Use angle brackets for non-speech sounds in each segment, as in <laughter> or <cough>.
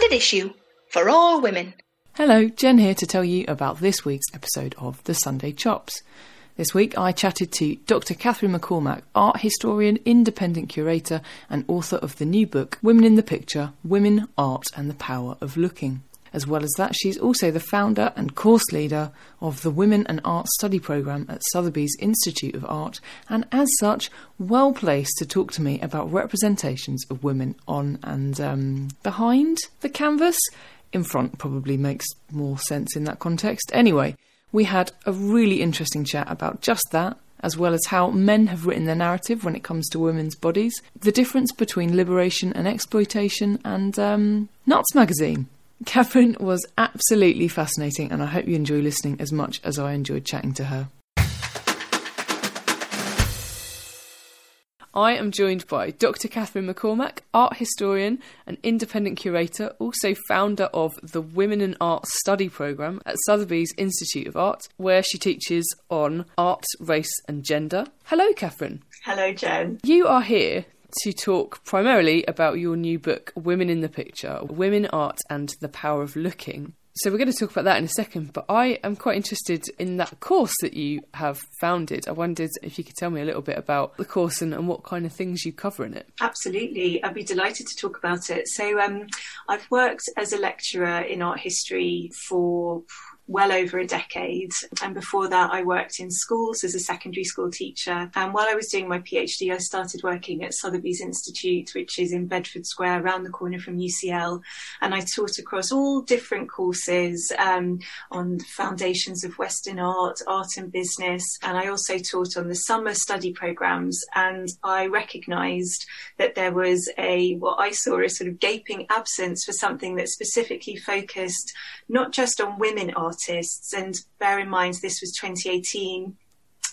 Standard issue for all women. Hello, Jen here to tell you about this week's episode of The Sunday Chops. This week I chatted to Dr. Catherine McCormack, art historian, independent curator, and author of the new book Women in the Picture Women, Art, and the Power of Looking. As well as that, she's also the founder and course leader of the Women and Art Study Programme at Sotheby's Institute of Art, and as such, well placed to talk to me about representations of women on and um, behind the canvas. In front probably makes more sense in that context. Anyway, we had a really interesting chat about just that, as well as how men have written their narrative when it comes to women's bodies, the difference between liberation and exploitation, and um, Nuts magazine. Catherine was absolutely fascinating, and I hope you enjoy listening as much as I enjoyed chatting to her. I am joined by Dr. Catherine McCormack, art historian and independent curator, also founder of the Women in Art Study Programme at Sotheby's Institute of Art, where she teaches on art, race, and gender. Hello, Catherine. Hello, Jen. You are here to talk primarily about your new book, Women in the Picture Women, Art, and the Power of Looking. So, we're going to talk about that in a second, but I am quite interested in that course that you have founded. I wondered if you could tell me a little bit about the course and, and what kind of things you cover in it. Absolutely, I'd be delighted to talk about it. So, um, I've worked as a lecturer in art history for well over a decade. And before that, I worked in schools as a secondary school teacher. And while I was doing my PhD, I started working at Sotheby's Institute, which is in Bedford Square, around the corner from UCL. And I taught across all different courses um, on foundations of Western art, art and business. And I also taught on the summer study programs. And I recognized that there was a, what I saw as sort of gaping absence for something that specifically focused not just on women artists, and bear in mind this was 2018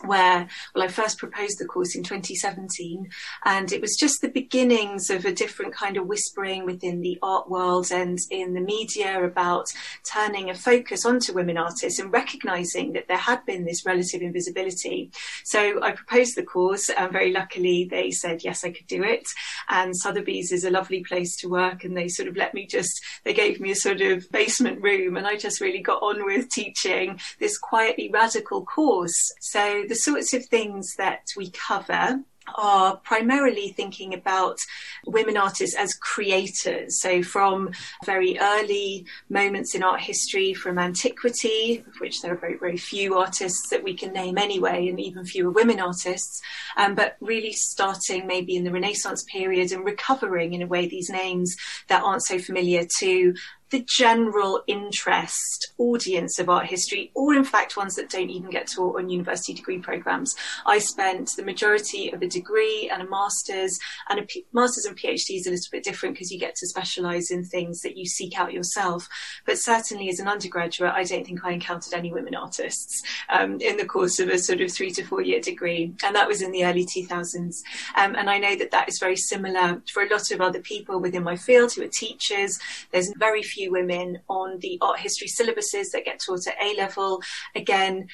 where well I first proposed the course in 2017 and it was just the beginnings of a different kind of whispering within the art world and in the media about turning a focus onto women artists and recognizing that there had been this relative invisibility. So I proposed the course and very luckily they said yes I could do it. And Sotheby's is a lovely place to work and they sort of let me just they gave me a sort of basement room and I just really got on with teaching this quietly radical course. So the sorts of things that we cover are primarily thinking about women artists as creators. So, from very early moments in art history, from antiquity, of which there are very, very few artists that we can name anyway, and even fewer women artists, um, but really starting maybe in the Renaissance period and recovering in a way these names that aren't so familiar to the general interest audience of art history, or in fact ones that don't even get taught on university degree programs. I spent the majority of a degree and a master's, and a P- master's and PhD is a little bit different because you get to specialize in things that you seek out yourself. But certainly as an undergraduate, I don't think I encountered any women artists um, in the course of a sort of three to four year degree, and that was in the early 2000s. Um, and I know that that is very similar for a lot of other people within my field who are teachers. There's very few few women on the art history syllabuses that get taught at A level. Again,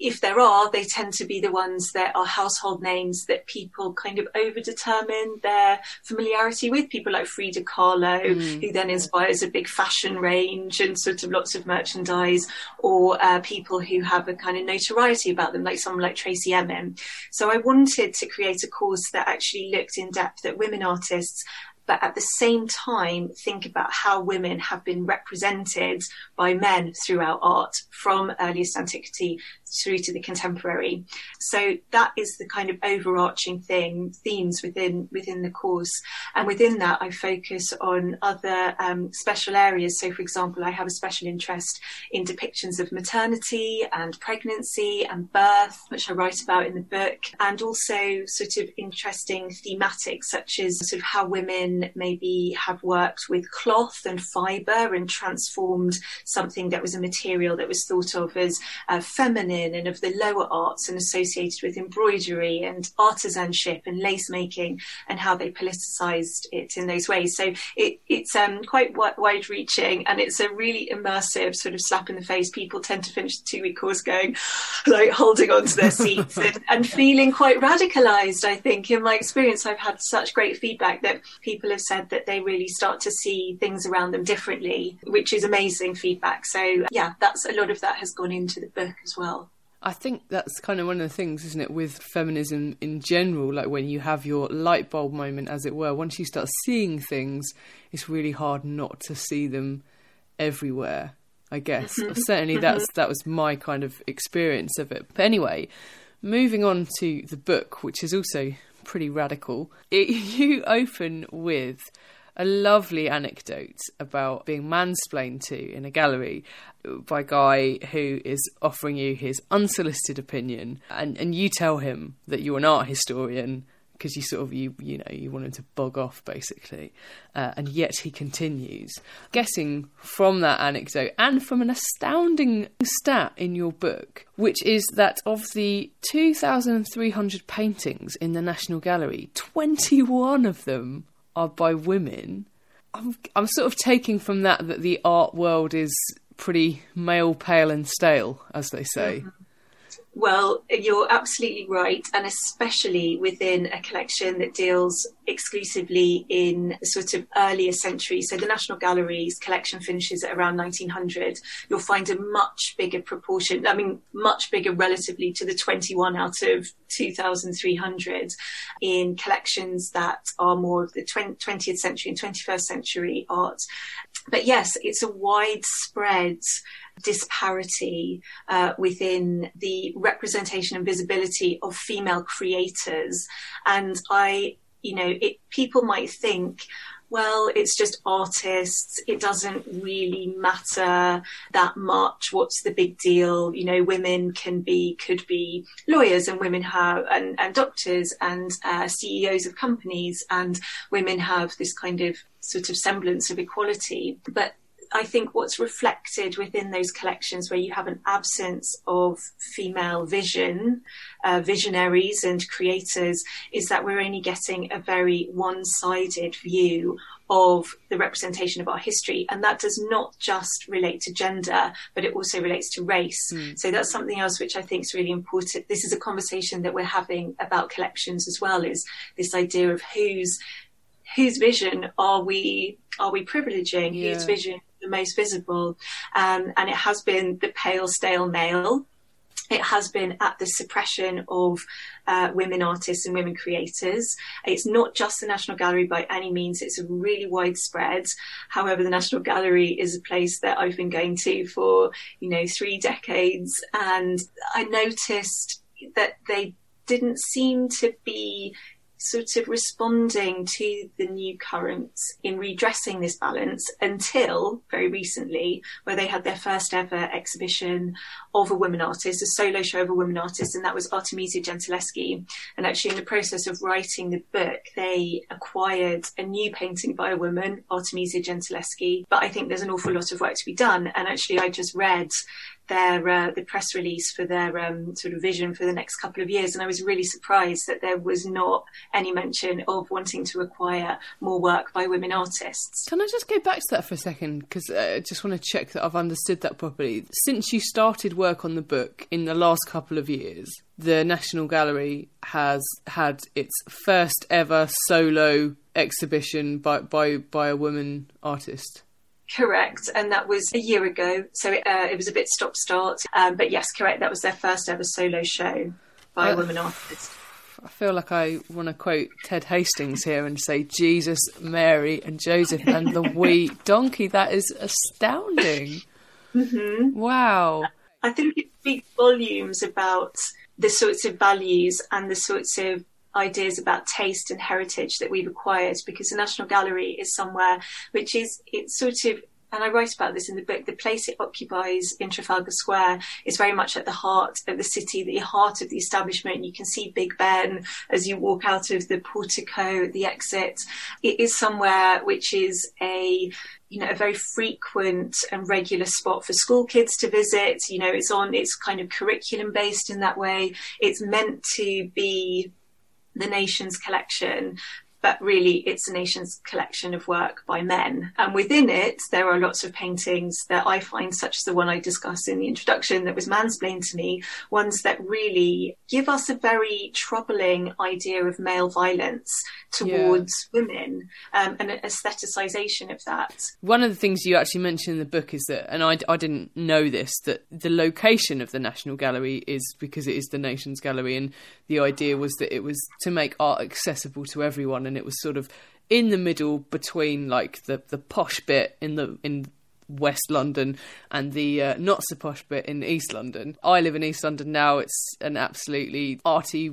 if there are, they tend to be the ones that are household names that people kind of overdetermine their familiarity with. People like Frida Kahlo, mm. who then inspires a big fashion range and sort of lots of merchandise, or uh, people who have a kind of notoriety about them, like someone like Tracey Emin. So I wanted to create a course that actually looked in depth at women artists but at the same time think about how women have been represented by men throughout art from earliest antiquity through to the contemporary. So that is the kind of overarching thing, themes within within the course. And within that, I focus on other um, special areas. So, for example, I have a special interest in depictions of maternity and pregnancy and birth, which I write about in the book, and also sort of interesting thematics such as sort of how women maybe have worked with cloth and fibre and transformed something that was a material that was thought of as uh, feminine and of the lower arts and associated with embroidery and artisanship and lace making and how they politicized it in those ways. So it, it's um, quite wide reaching and it's a really immersive sort of slap in the face. People tend to finish the two week course going like holding on to their <laughs> seats and, and feeling quite radicalized. I think in my experience, I've had such great feedback that people have said that they really start to see things around them differently, which is amazing feedback. So, yeah, that's a lot of that has gone into the book as well. I think that's kind of one of the things, isn't it, with feminism in general? Like when you have your light bulb moment, as it were, once you start seeing things, it's really hard not to see them everywhere. I guess mm-hmm. certainly that's that was my kind of experience of it. But anyway, moving on to the book, which is also pretty radical. It, <laughs> you open with a lovely anecdote about being mansplained to in a gallery by a guy who is offering you his unsolicited opinion, and, and you tell him that you're an art historian because you sort of you you know you want him to bog off basically, uh, and yet he continues. Guessing from that anecdote and from an astounding stat in your book, which is that of the 2,300 paintings in the National Gallery, 21 of them are by women. I'm, I'm sort of taking from that that the art world is pretty male, pale, and stale, as they say. Mm-hmm. Well, you're absolutely right, and especially within a collection that deals exclusively in sort of earlier centuries. So the National Gallery's collection finishes at around 1900. You'll find a much bigger proportion, I mean, much bigger relatively to the 21 out of 2,300 in collections that are more of the 20th century and 21st century art. But yes, it's a widespread disparity uh, within the representation and visibility of female creators. And I, you know, it, people might think, well, it's just artists. It doesn't really matter that much. What's the big deal? You know, women can be, could be lawyers and women have, and, and doctors and uh, CEOs of companies and women have this kind of sort of semblance of equality. But I think what's reflected within those collections where you have an absence of female vision, uh, visionaries and creators, is that we're only getting a very one sided view of the representation of our history. And that does not just relate to gender, but it also relates to race. Mm. So that's something else which I think is really important. This is a conversation that we're having about collections as well, is this idea of whose whose vision are we are we privileging? Yeah. Whose vision the most visible. Um, and it has been the pale, stale male. It has been at the suppression of uh, women artists and women creators. It's not just the National Gallery by any means, it's really widespread. However, the National Gallery is a place that I've been going to for, you know, three decades. And I noticed that they didn't seem to be sort of responding to the new currents in redressing this balance until very recently, where they had their first ever exhibition of a woman artist, a solo show of a woman artist, and that was Artemisia Gentileschi. And actually, in the process of writing the book, they acquired a new painting by a woman, Artemisia Gentileschi. But I think there's an awful lot of work to be done. And actually, I just read their uh, the press release for their um, sort of vision for the next couple of years, and I was really surprised that there was not any mention of wanting to acquire more work by women artists. Can I just go back to that for a second because uh, I just want to check that I've understood that properly. Since you started work on the book in the last couple of years, the National Gallery has had its first ever solo exhibition by by by a woman artist. Correct, and that was a year ago, so it, uh, it was a bit stop start. Um, but yes, correct. That was their first ever solo show by uh, a woman artist. I feel like I want to quote Ted Hastings here and say Jesus, Mary, and Joseph and the <laughs> wee donkey. That is astounding. Mm-hmm. Wow. I think it speaks volumes about the sorts of values and the sorts of ideas about taste and heritage that we've acquired because the National Gallery is somewhere which is it's sort of and I write about this in the book, the place it occupies in Trafalgar Square is very much at the heart of the city, the heart of the establishment. You can see Big Ben as you walk out of the portico, the exit. It is somewhere which is a you know a very frequent and regular spot for school kids to visit you know it's on it's kind of curriculum based in that way it's meant to be the nation's collection. But really it's a nation's collection of work by men. And within it, there are lots of paintings that I find, such as the one I discussed in the introduction that was mansplained to me, ones that really give us a very troubling idea of male violence towards yeah. women um, and an aestheticization of that. One of the things you actually mentioned in the book is that, and I, I didn't know this, that the location of the National Gallery is because it is the nation's gallery, and the idea was that it was to make art accessible to everyone, and it was sort of in the middle between like the the posh bit in the in West London and the uh, not so posh bit in East London. I live in East London now. It's an absolutely arty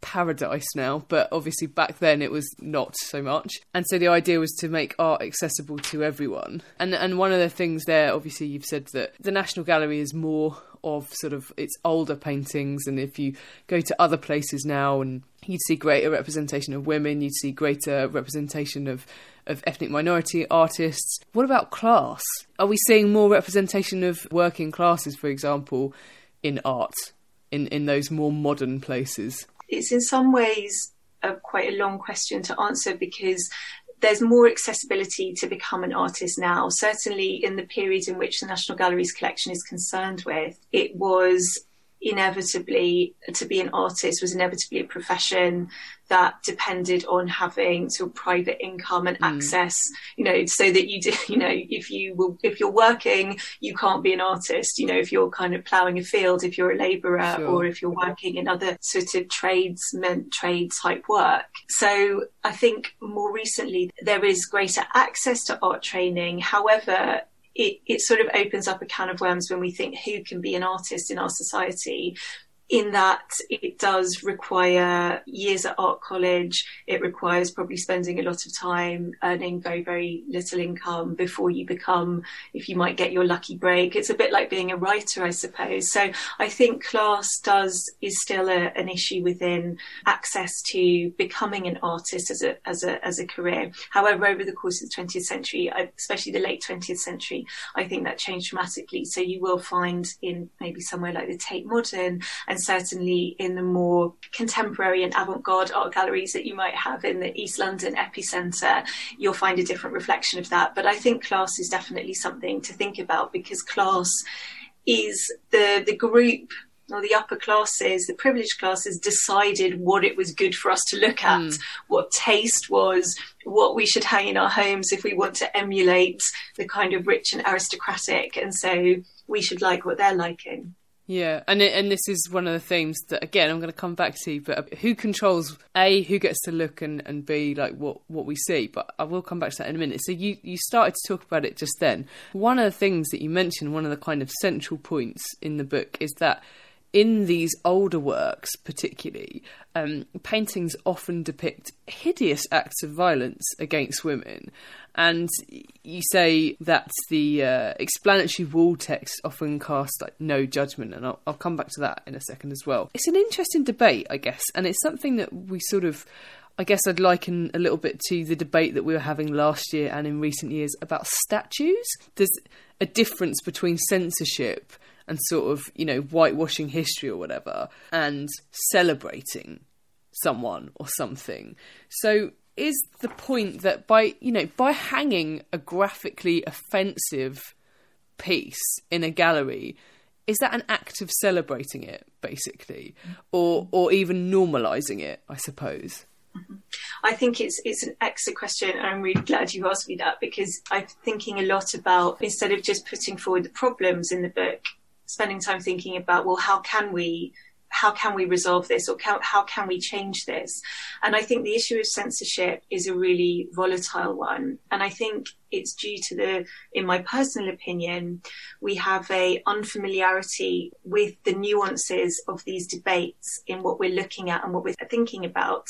paradise now, but obviously back then it was not so much. And so the idea was to make art accessible to everyone. And and one of the things there, obviously, you've said that the National Gallery is more of sort of its older paintings, and if you go to other places now and you'd see greater representation of women, you'd see greater representation of of ethnic minority artists. What about class? Are we seeing more representation of working classes, for example, in art in, in those more modern places? It's in some ways a, quite a long question to answer because there's more accessibility to become an artist now. Certainly, in the period in which the National Gallery's collection is concerned with, it was inevitably to be an artist was inevitably a profession that depended on having sort of private income and mm. access you know so that you do <laughs> you know if you will if you're working you can't be an artist you know if you're kind of ploughing a field if you're a laborer sure. or if you're working in other sort of tradesmen trade type work so i think more recently there is greater access to art training however it, it sort of opens up a can of worms when we think who can be an artist in our society in that it does require years at art college. It requires probably spending a lot of time earning very, very little income before you become, if you might get your lucky break. It's a bit like being a writer, I suppose. So I think class does, is still a, an issue within access to becoming an artist as a, as a, as a career. However, over the course of the 20th century, especially the late 20th century, I think that changed dramatically. So you will find in maybe somewhere like the Tate Modern and certainly in the more contemporary and avant-garde art galleries that you might have in the East London epicentre, you'll find a different reflection of that. But I think class is definitely something to think about because class is the the group or the upper classes, the privileged classes decided what it was good for us to look at, mm. what taste was, what we should hang in our homes if we want to emulate the kind of rich and aristocratic. And so we should like what they're liking. Yeah, and it, and this is one of the themes that again I'm going to come back to. But uh, who controls a who gets to look and, and b like what what we see? But I will come back to that in a minute. So you you started to talk about it just then. One of the things that you mentioned, one of the kind of central points in the book, is that in these older works, particularly, um, paintings often depict hideous acts of violence against women. And you say that the uh, explanatory wall text often casts like no judgment, and I'll, I'll come back to that in a second as well. It's an interesting debate, I guess, and it's something that we sort of I guess I'd liken a little bit to the debate that we were having last year and in recent years about statues. There's a difference between censorship and sort of, you know, whitewashing history or whatever and celebrating someone or something. So is the point that by, you know, by hanging a graphically offensive piece in a gallery, is that an act of celebrating it basically or or even normalizing it, I suppose? Mm-hmm. I think it's it's an excellent question, and I'm really glad you asked me that because I'm thinking a lot about instead of just putting forward the problems in the book, spending time thinking about well how can we how can we resolve this or how, how can we change this? And i think the issue of censorship is a really volatile one. And i think it's due to the in my personal opinion we have a unfamiliarity with the nuances of these debates in what we're looking at and what we're thinking about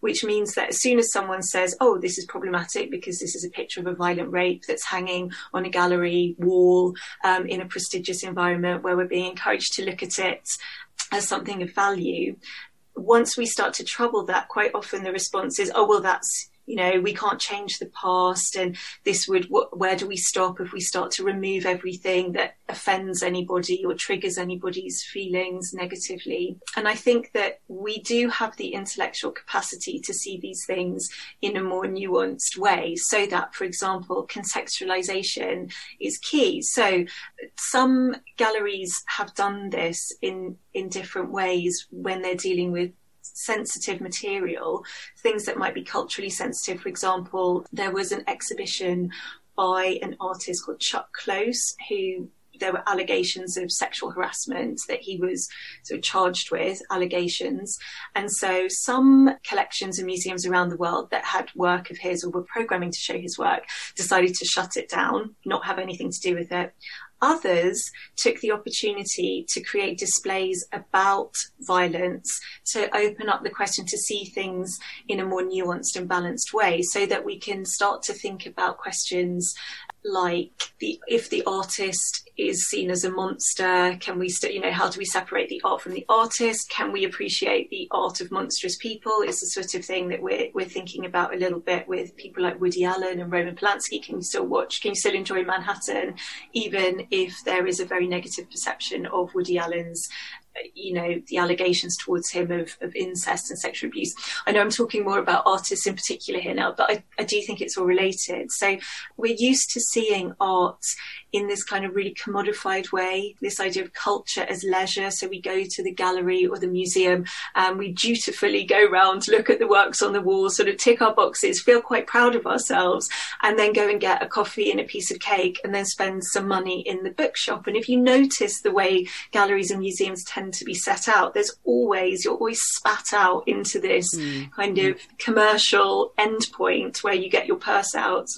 which means that as soon as someone says, oh, this is problematic because this is a picture of a violent rape that's hanging on a gallery wall um, in a prestigious environment where we're being encouraged to look at it as something of value, once we start to trouble that, quite often the response is, oh, well, that's you know we can't change the past and this would where do we stop if we start to remove everything that offends anybody or triggers anybody's feelings negatively? And i think that we do have the intellectual capacity to see these things in a more nuanced way so that for example contextualization is key. So some galleries have done this in in different ways when they're dealing with sensitive material, things that might be culturally sensitive. For example, there was an exhibition by an artist called Chuck Close who there were allegations of sexual harassment that he was sort of charged with allegations. And so some collections and museums around the world that had work of his or were programming to show his work decided to shut it down, not have anything to do with it. Others took the opportunity to create displays about violence to open up the question to see things in a more nuanced and balanced way so that we can start to think about questions like the if the artist is seen as a monster can we st- you know how do we separate the art from the artist? Can we appreciate the art of monstrous people? Is the sort of thing that we're we're thinking about a little bit with people like Woody Allen and Roman Polanski. Can you still watch can you still enjoy Manhattan even if there is a very negative perception of Woody Allen's you know the allegations towards him of, of incest and sexual abuse. I know I'm talking more about artists in particular here now, but I, I do think it's all related. So we're used to seeing art in this kind of really commodified way, this idea of culture as leisure. So we go to the gallery or the museum and we dutifully go round, look at the works on the wall, sort of tick our boxes, feel quite proud of ourselves, and then go and get a coffee and a piece of cake and then spend some money in the bookshop. And if you notice the way galleries and museums tend to be set out, there's always, you're always spat out into this mm. kind of commercial endpoint where you get your purse out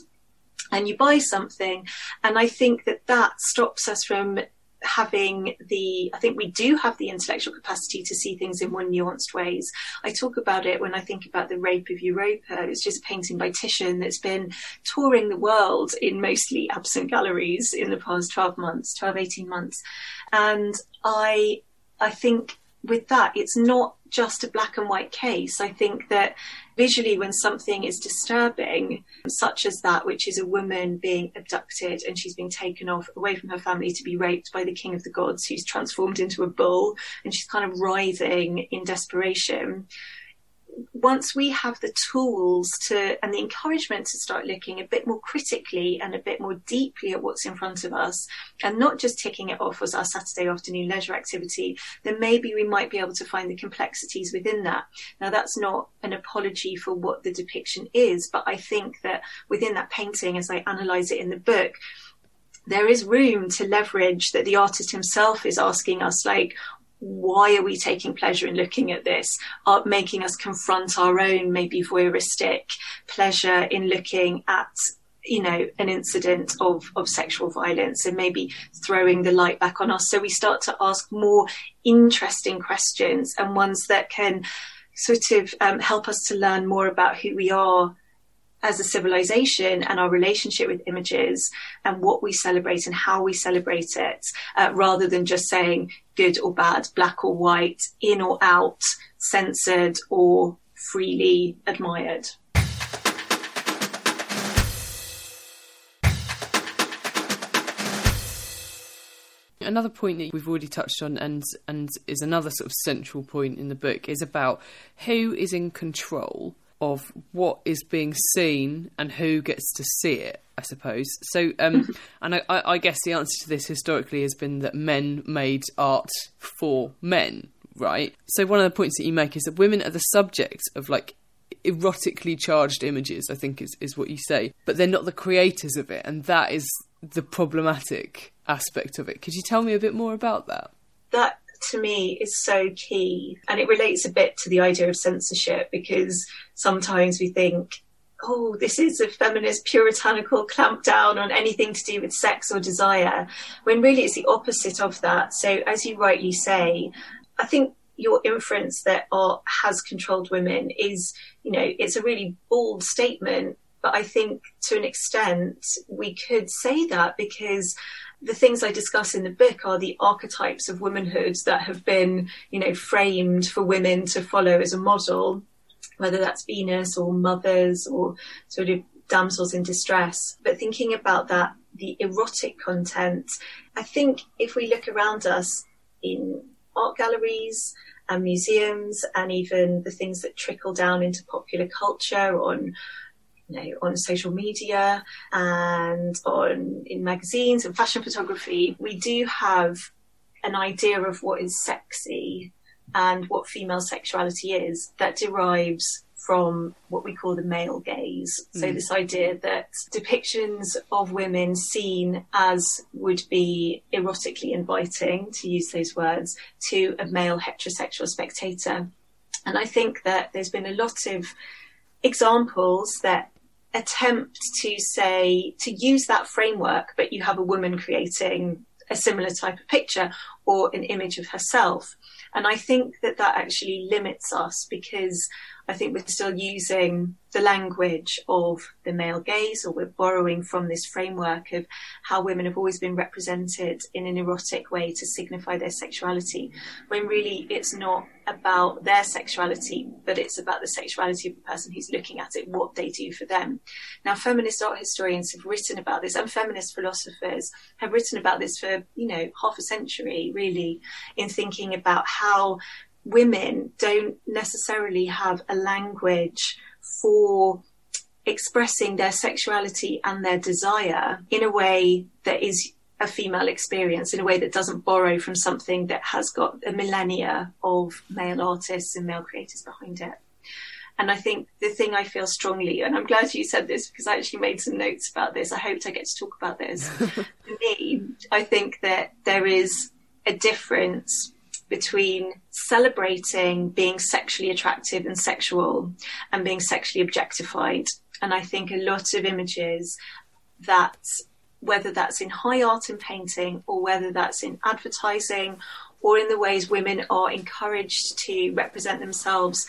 and you buy something. And I think that that stops us from having the i think we do have the intellectual capacity to see things in more nuanced ways i talk about it when i think about the rape of europa it's just a painting by titian that's been touring the world in mostly absent galleries in the past 12 months 12 18 months and i i think with that it's not just a black and white case. I think that visually when something is disturbing, such as that, which is a woman being abducted and she's being taken off away from her family to be raped by the king of the gods, who's transformed into a bull, and she's kind of writhing in desperation once we have the tools to and the encouragement to start looking a bit more critically and a bit more deeply at what's in front of us and not just ticking it off as our Saturday afternoon leisure activity, then maybe we might be able to find the complexities within that. Now, that's not an apology for what the depiction is, but I think that within that painting, as I analyze it in the book, there is room to leverage that the artist himself is asking us, like, why are we taking pleasure in looking at this? Are making us confront our own maybe voyeuristic pleasure in looking at you know an incident of of sexual violence and maybe throwing the light back on us so we start to ask more interesting questions and ones that can sort of um, help us to learn more about who we are as a civilization and our relationship with images and what we celebrate and how we celebrate it, uh, rather than just saying good or bad, black or white, in or out, censored or freely admired. Another point that we've already touched on, and and is another sort of central point in the book, is about who is in control of what is being seen and who gets to see it. I suppose so. Um, <laughs> and I, I guess the answer to this historically has been that men made art for men, right? So one of the points that you make is that women are the subject of like erotically charged images. I think is is what you say, but they're not the creators of it, and that is the problematic aspect of it. Could you tell me a bit more about that? That to me is so key. And it relates a bit to the idea of censorship because sometimes we think, oh, this is a feminist puritanical clampdown on anything to do with sex or desire, when really it's the opposite of that. So, as you rightly say, I think your inference that art has controlled women is, you know, it's a really bold statement. But I think to an extent we could say that because the things I discuss in the book are the archetypes of womanhood that have been, you know, framed for women to follow as a model. Whether that's Venus or mothers or sort of damsels in distress. But thinking about that, the erotic content, I think if we look around us in art galleries and museums and even the things that trickle down into popular culture on you know, on social media and on in magazines and fashion photography, we do have an idea of what is sexy and what female sexuality is that derives from what we call the male gaze. Mm. So this idea that depictions of women seen as would be erotically inviting, to use those words, to a male heterosexual spectator. And I think that there's been a lot of examples that attempt to say to use that framework, but you have a woman creating a similar type of picture or an image of herself. And I think that that actually limits us because I think we're still using the language of the male gaze, or we're borrowing from this framework of how women have always been represented in an erotic way to signify their sexuality, when really it's not about their sexuality, but it's about the sexuality of the person who's looking at it, what they do for them. Now, feminist art historians have written about this, and feminist philosophers have written about this for, you know, half a century, really, in thinking about how women don't necessarily have a language for expressing their sexuality and their desire in a way that is a female experience in a way that doesn't borrow from something that has got a millennia of male artists and male creators behind it. And I think the thing I feel strongly, and I'm glad you said this because I actually made some notes about this. I hoped I get to talk about this. <laughs> For me, I think that there is a difference between celebrating being sexually attractive and sexual and being sexually objectified. And I think a lot of images that, whether that's in high art and painting or whether that's in advertising or in the ways women are encouraged to represent themselves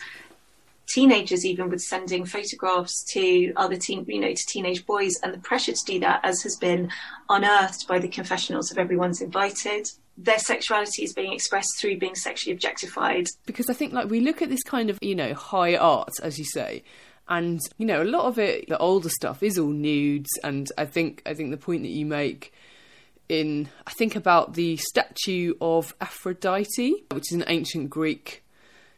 teenagers even with sending photographs to other teen, you know, to teenage boys, and the pressure to do that, as has been unearthed by the confessionals of everyone's invited, their sexuality is being expressed through being sexually objectified. Because I think, like, we look at this kind of, you know, high art, as you say, and you know, a lot of it, the older stuff, is all nudes, and I think, I think the point that you make in, I think about the statue of Aphrodite, which is an ancient Greek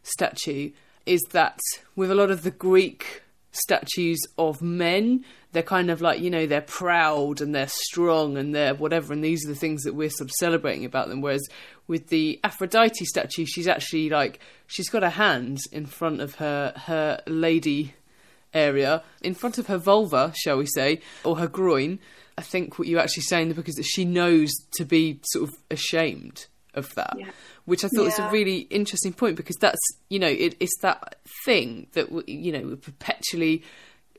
statue, is that with a lot of the Greek statues of men, they're kind of like, you know, they're proud and they're strong and they're whatever, and these are the things that we're sort of celebrating about them. Whereas with the Aphrodite statue, she's actually like, she's got her hands in front of her, her lady area, in front of her vulva, shall we say, or her groin. I think what you actually say in the book is that she knows to be sort of ashamed of that. Yeah which I thought yeah. was a really interesting point because that's you know it, it's that thing that you know we're perpetually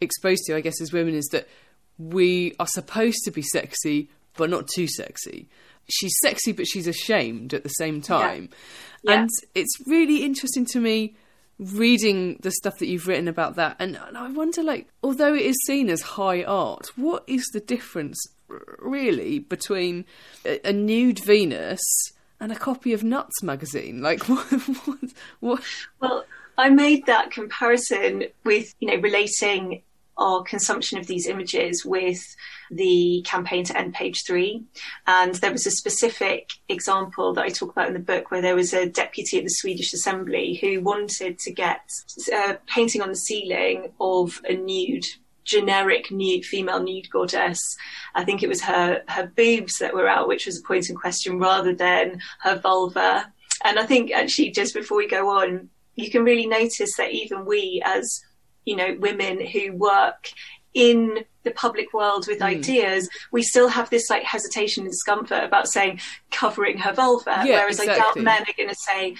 exposed to, I guess, as women is that we are supposed to be sexy but not too sexy. She's sexy but she's ashamed at the same time, yeah. Yeah. and it's really interesting to me reading the stuff that you've written about that and, and I wonder like although it is seen as high art what is the difference really between a, a nude Venus and a copy of Nuts magazine. Like <laughs> what? what, what? Well, I made that comparison with you know relating our consumption of these images with the campaign to end page three. And there was a specific example that I talk about in the book where there was a deputy at the Swedish Assembly who wanted to get a painting on the ceiling of a nude generic nude female nude goddess. I think it was her her boobs that were out, which was a point in question, rather than her vulva. And I think actually, just before we go on, you can really notice that even we, as you know, women who work in the public world with mm. ideas, we still have this like hesitation and discomfort about saying covering her vulva. Yeah, whereas exactly. I doubt men are going to say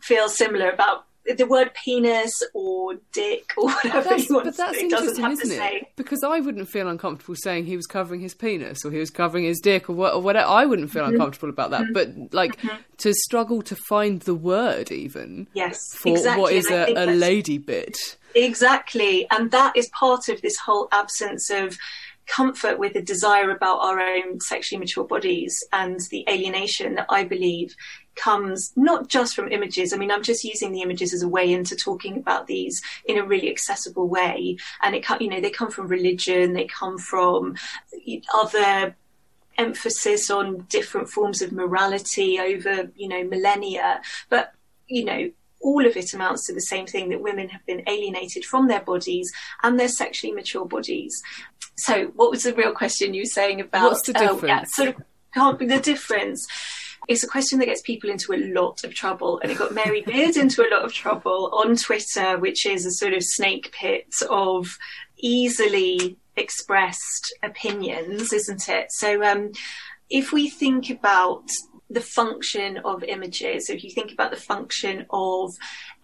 feel similar about the word penis or dick or <laughs> whatever that's, you want but that's to interesting, isn't it? Say. Because I wouldn't feel uncomfortable saying he was covering his penis or he was covering his dick or, what, or whatever. I wouldn't feel mm-hmm. uncomfortable about that. Mm-hmm. But like mm-hmm. to struggle to find the word even yes, for exactly. what is a, a lady bit. Exactly, and that is part of this whole absence of comfort with the desire about our own sexually mature bodies and the alienation that I believe comes not just from images. I mean, I'm just using the images as a way into talking about these in a really accessible way. And it, you know, they come from religion, they come from other emphasis on different forms of morality over, you know, millennia. But, you know, all of it amounts to the same thing that women have been alienated from their bodies and their sexually mature bodies. So, what was the real question you were saying about? What's the difference? Uh, yeah, sort of can't be the difference. It's a question that gets people into a lot of trouble, and it got Mary <laughs> Beard into a lot of trouble on Twitter, which is a sort of snake pit of easily expressed opinions, isn't it? So, um, if we think about the function of images, So if you think about the function of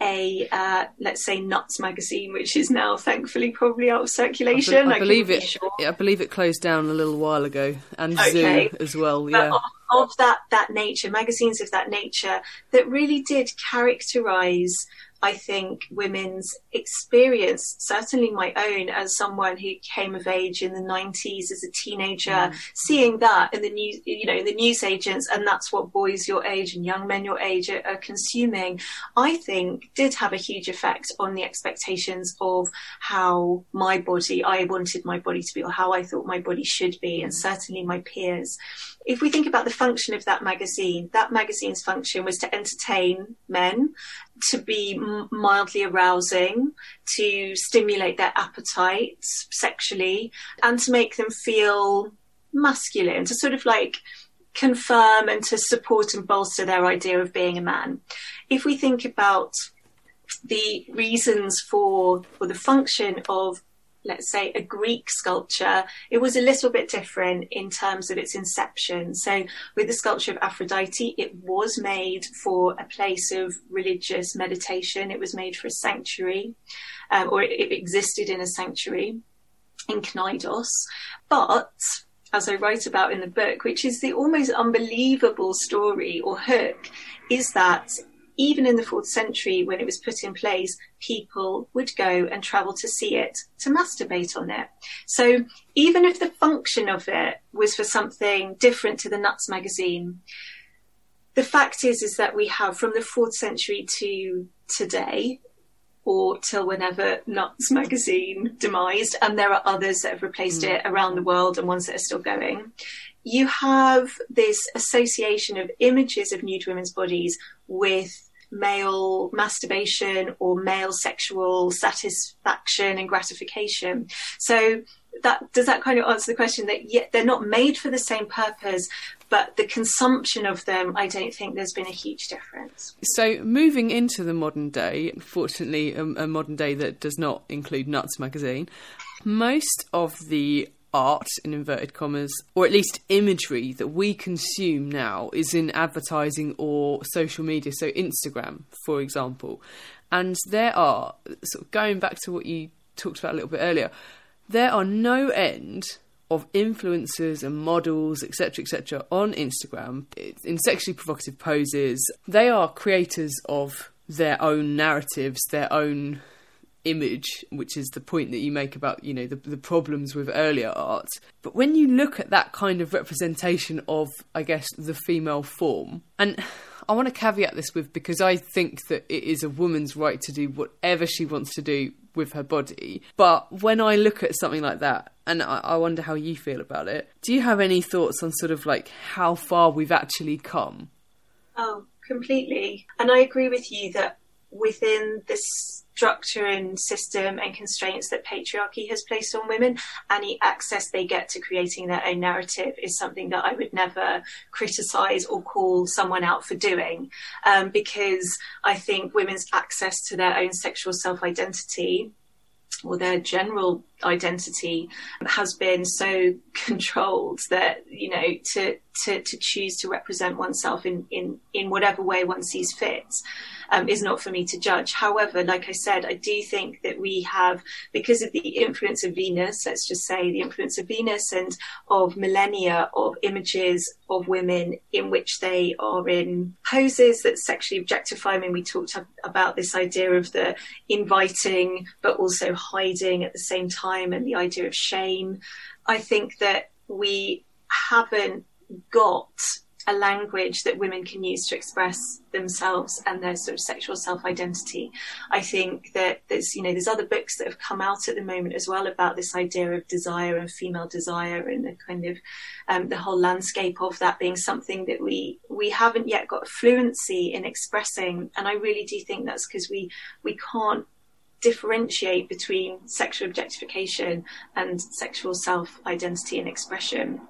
a, uh, let's say, Nuts magazine, which is now thankfully probably out of circulation. I, be- I believe it. Sure. I believe it closed down a little while ago, and okay. Zoo as well. Yeah. Of, of that that nature, magazines of that nature that really did characterize I think women's experience, certainly my own as someone who came of age in the 90s as a teenager, mm. seeing that in the news, you know, the news agents, and that's what boys your age and young men your age are, are consuming, I think did have a huge effect on the expectations of how my body, I wanted my body to be, or how I thought my body should be, and certainly my peers if we think about the function of that magazine, that magazine's function was to entertain men, to be mildly arousing, to stimulate their appetites sexually, and to make them feel masculine, to sort of like confirm and to support and bolster their idea of being a man. If we think about the reasons for or the function of let's say, a Greek sculpture, it was a little bit different in terms of its inception. So, with the sculpture of Aphrodite, it was made for a place of religious meditation, it was made for a sanctuary, um, or it, it existed in a sanctuary in Knidos. But as I write about in the book, which is the almost unbelievable story or hook, is that even in the fourth century, when it was put in place, people would go and travel to see it, to masturbate on it. So even if the function of it was for something different to the Nuts magazine, the fact is is that we have from the fourth century to today, or till whenever Nuts magazine demised, and there are others that have replaced mm. it around the world and ones that are still going. You have this association of images of nude women's bodies with male masturbation or male sexual satisfaction and gratification. So that does that kind of answer the question that yet they're not made for the same purpose, but the consumption of them, I don't think there's been a huge difference. So, moving into the modern day, fortunately, a, a modern day that does not include Nuts magazine, most of the art in inverted commas or at least imagery that we consume now is in advertising or social media so instagram for example. And there are sort of going back to what you talked about a little bit earlier there are no end of influencers and models etc etc on instagram. In sexually provocative poses. They are creators of their own narratives their own image, which is the point that you make about, you know, the, the problems with earlier art. But when you look at that kind of representation of, I guess, the female form, and I want to caveat this with because I think that it is a woman's right to do whatever she wants to do with her body. But when I look at something like that, and I, I wonder how you feel about it, do you have any thoughts on sort of like how far we've actually come? Oh, completely. And I agree with you that within this structure and system and constraints that patriarchy has placed on women, any access they get to creating their own narrative is something that I would never criticize or call someone out for doing. Um, because I think women's access to their own sexual self identity or their general identity has been so <laughs> controlled that you know to to, to choose to represent oneself in, in in whatever way one sees fit um, is not for me to judge. However, like I said, I do think that we have, because of the influence of Venus, let's just say the influence of Venus and of millennia of images of women in which they are in poses that sexually objectify. I mean, we talked about this idea of the inviting but also hiding at the same time and the idea of shame. I think that we haven't got a language that women can use to express themselves and their sort of sexual self identity. I think that there's you know there's other books that have come out at the moment as well about this idea of desire and female desire and the kind of um, the whole landscape of that being something that we we haven't yet got fluency in expressing. And I really do think that's because we we can't differentiate between sexual objectification and sexual self identity and expression.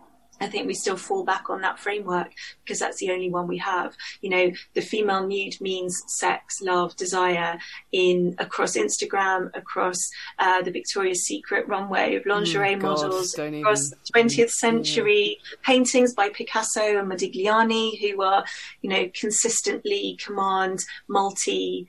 I think we still fall back on that framework because that's the only one we have. You know, the female nude means sex, love, desire in across Instagram, across uh, the Victoria's Secret runway of lingerie mm, models, God, across even, 20th century yeah. paintings by Picasso and Modigliani, who are, you know, consistently command multi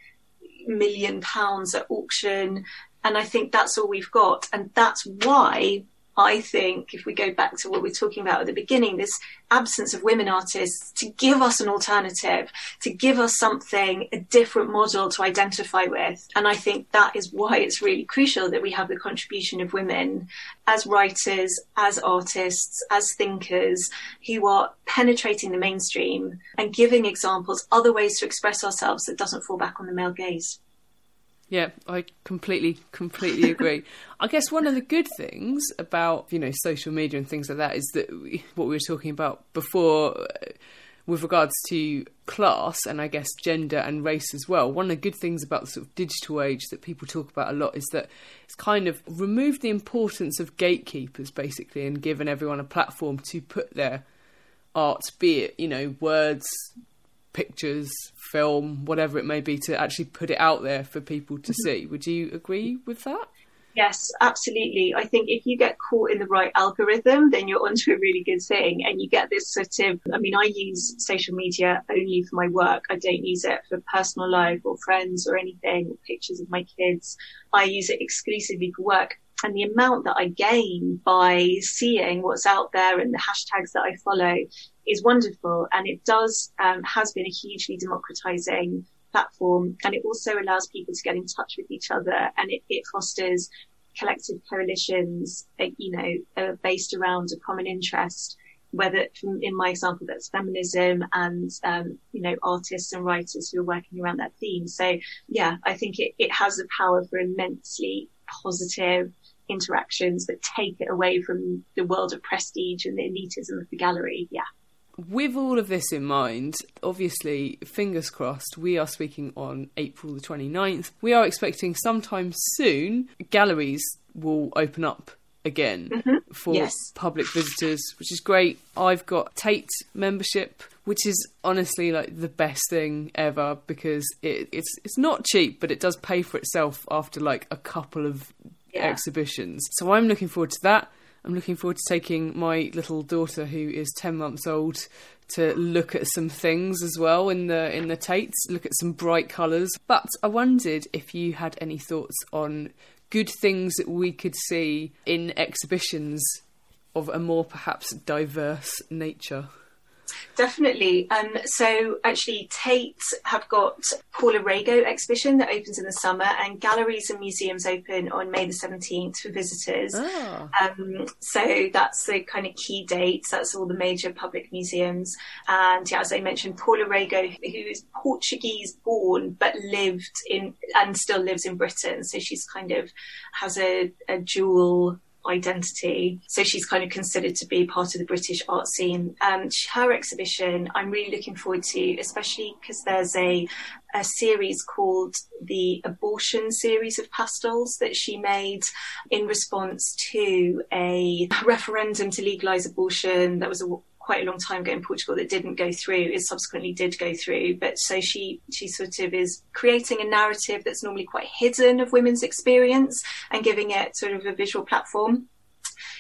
million pounds at auction. And I think that's all we've got. And that's why I think if we go back to what we are talking about at the beginning, this absence of women artists to give us an alternative, to give us something, a different model to identify with. And I think that is why it's really crucial that we have the contribution of women as writers, as artists, as thinkers who are penetrating the mainstream and giving examples, other ways to express ourselves that doesn't fall back on the male gaze. Yeah, I completely, completely agree. I guess one of the good things about you know social media and things like that is that we, what we were talking about before, uh, with regards to class and I guess gender and race as well. One of the good things about the sort of digital age that people talk about a lot is that it's kind of removed the importance of gatekeepers basically and given everyone a platform to put their art, be it you know words, pictures, film, whatever it may be, to actually put it out there for people to mm-hmm. see. Would you agree with that? Yes, absolutely. I think if you get caught in the right algorithm, then you're onto a really good thing. And you get this sort of, I mean, I use social media only for my work. I don't use it for personal life or friends or anything, or pictures of my kids. I use it exclusively for work. And the amount that I gain by seeing what's out there and the hashtags that I follow is wonderful. And it does, um, has been a hugely democratizing platform. And it also allows people to get in touch with each other and it, it fosters collective coalitions, uh, you know, uh, based around a common interest. Whether, from, in my example, that's feminism and, um, you know, artists and writers who are working around that theme. So, yeah, I think it, it has the power for immensely positive interactions that take it away from the world of prestige and the elitism of the gallery. Yeah with all of this in mind, obviously, fingers crossed, we are speaking on April the 29th. We are expecting sometime soon galleries will open up again mm-hmm. for yes. public visitors, which is great. I've got Tate membership, which is honestly like the best thing ever because it, it's it's not cheap, but it does pay for itself after like a couple of yeah. exhibitions. So I'm looking forward to that. I'm looking forward to taking my little daughter, who is ten months old, to look at some things as well in the in the Tates, look at some bright colours. But I wondered if you had any thoughts on good things that we could see in exhibitions of a more perhaps diverse nature. Definitely. Um, so actually, Tate have got Paula Rego exhibition that opens in the summer, and galleries and museums open on May the seventeenth for visitors. Oh. Um, so that's the kind of key dates. That's all the major public museums, and yeah, as I mentioned, Paula Rego, who is Portuguese born but lived in and still lives in Britain. So she's kind of has a, a dual identity. So she's kind of considered to be part of the British art scene. Um, her exhibition, I'm really looking forward to, especially because there's a a series called the Abortion series of pastels that she made in response to a referendum to legalise abortion that was a quite a long time ago in Portugal that didn't go through. is subsequently did go through, but so she she sort of is creating a narrative that's normally quite hidden of women's experience and giving it sort of a visual platform.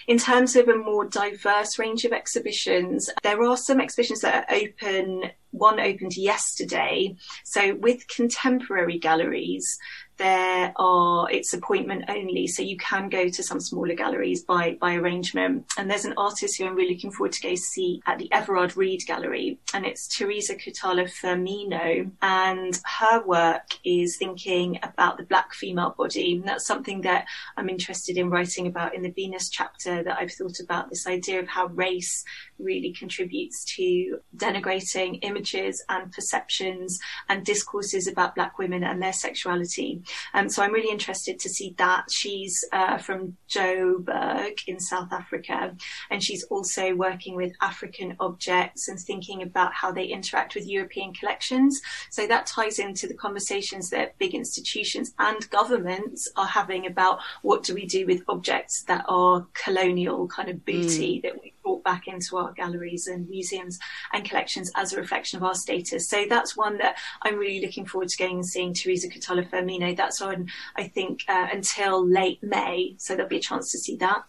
In terms of a more diverse range of exhibitions, there are some exhibitions that are open. One opened yesterday. So with contemporary galleries, there are it's appointment only, so you can go to some smaller galleries by by arrangement. And there's an artist who I'm really looking forward to go see at the Everard Read Gallery, and it's Teresa Kutala Firmino, and her work is thinking about the black female body. And that's something that I'm interested in writing about in the Venus chapter that I've thought about this idea of how race really contributes to denigrating images and perceptions and discourses about black women and their sexuality. Um, so I'm really interested to see that. She's uh, from Joburg in South Africa, and she's also working with African objects and thinking about how they interact with European collections. So that ties into the conversations that big institutions and governments are having about what do we do with objects that are colonial kind of booty mm. that we brought back into our galleries and museums and collections as a reflection of our status. So that's one that I'm really looking forward to going and seeing Teresa Kutala Firmino. That's on, I think, uh, until late May. So there'll be a chance to see that.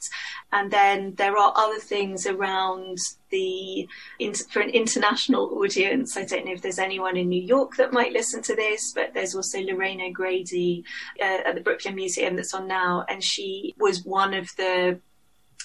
And then there are other things around the for an international audience. I don't know if there's anyone in New York that might listen to this, but there's also Lorraine O'Grady uh, at the Brooklyn Museum that's on now, and she was one of the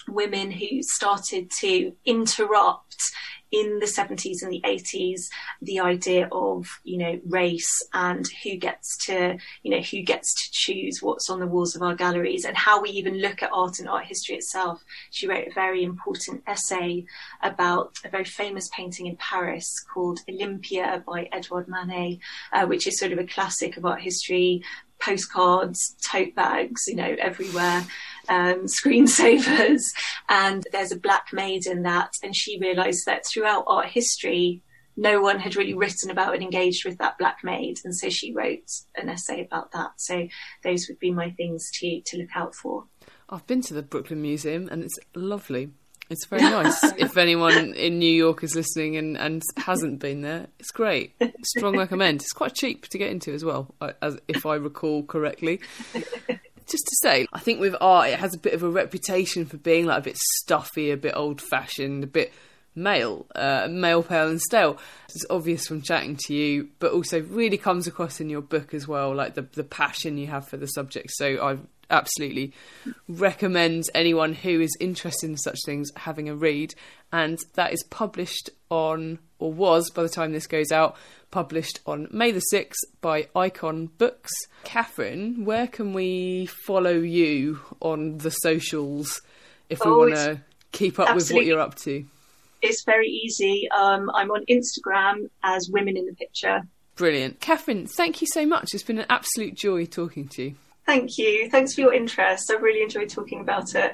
women who started to interrupt in the 70s and the 80s the idea of you know race and who gets to you know who gets to choose what's on the walls of our galleries and how we even look at art and art history itself. She wrote a very important essay about a very famous painting in paris called olympia by edouard manet uh, which is sort of a classic of art history postcards tote bags you know everywhere um, screensavers, and there's a black maid in that. And she realised that throughout art history, no one had really written about and engaged with that black maid, and so she wrote an essay about that. So those would be my things to to look out for. I've been to the Brooklyn Museum, and it's lovely. It's very <laughs> nice. if anyone in New York is listening and, and hasn't been there, it's great. Strong recommend. It's quite cheap to get into as well, as if I recall correctly just to say, I think with art, it has a bit of a reputation for being like a bit stuffy, a bit old fashioned, a bit male, uh, male, pale, and stale. It's obvious from chatting to you, but also really comes across in your book as well, like the the passion you have for the subject. So I absolutely recommend anyone who is interested in such things having a read. And that is published on, or was by the time this goes out, published on May the 6th by Icon Books. Catherine, where can we follow you on the socials if we oh, want to keep up with what you're up to? It's very easy. Um, I'm on Instagram as Women in the Picture. Brilliant. Catherine, thank you so much. It's been an absolute joy talking to you. Thank you. Thanks for your interest. I've really enjoyed talking about it.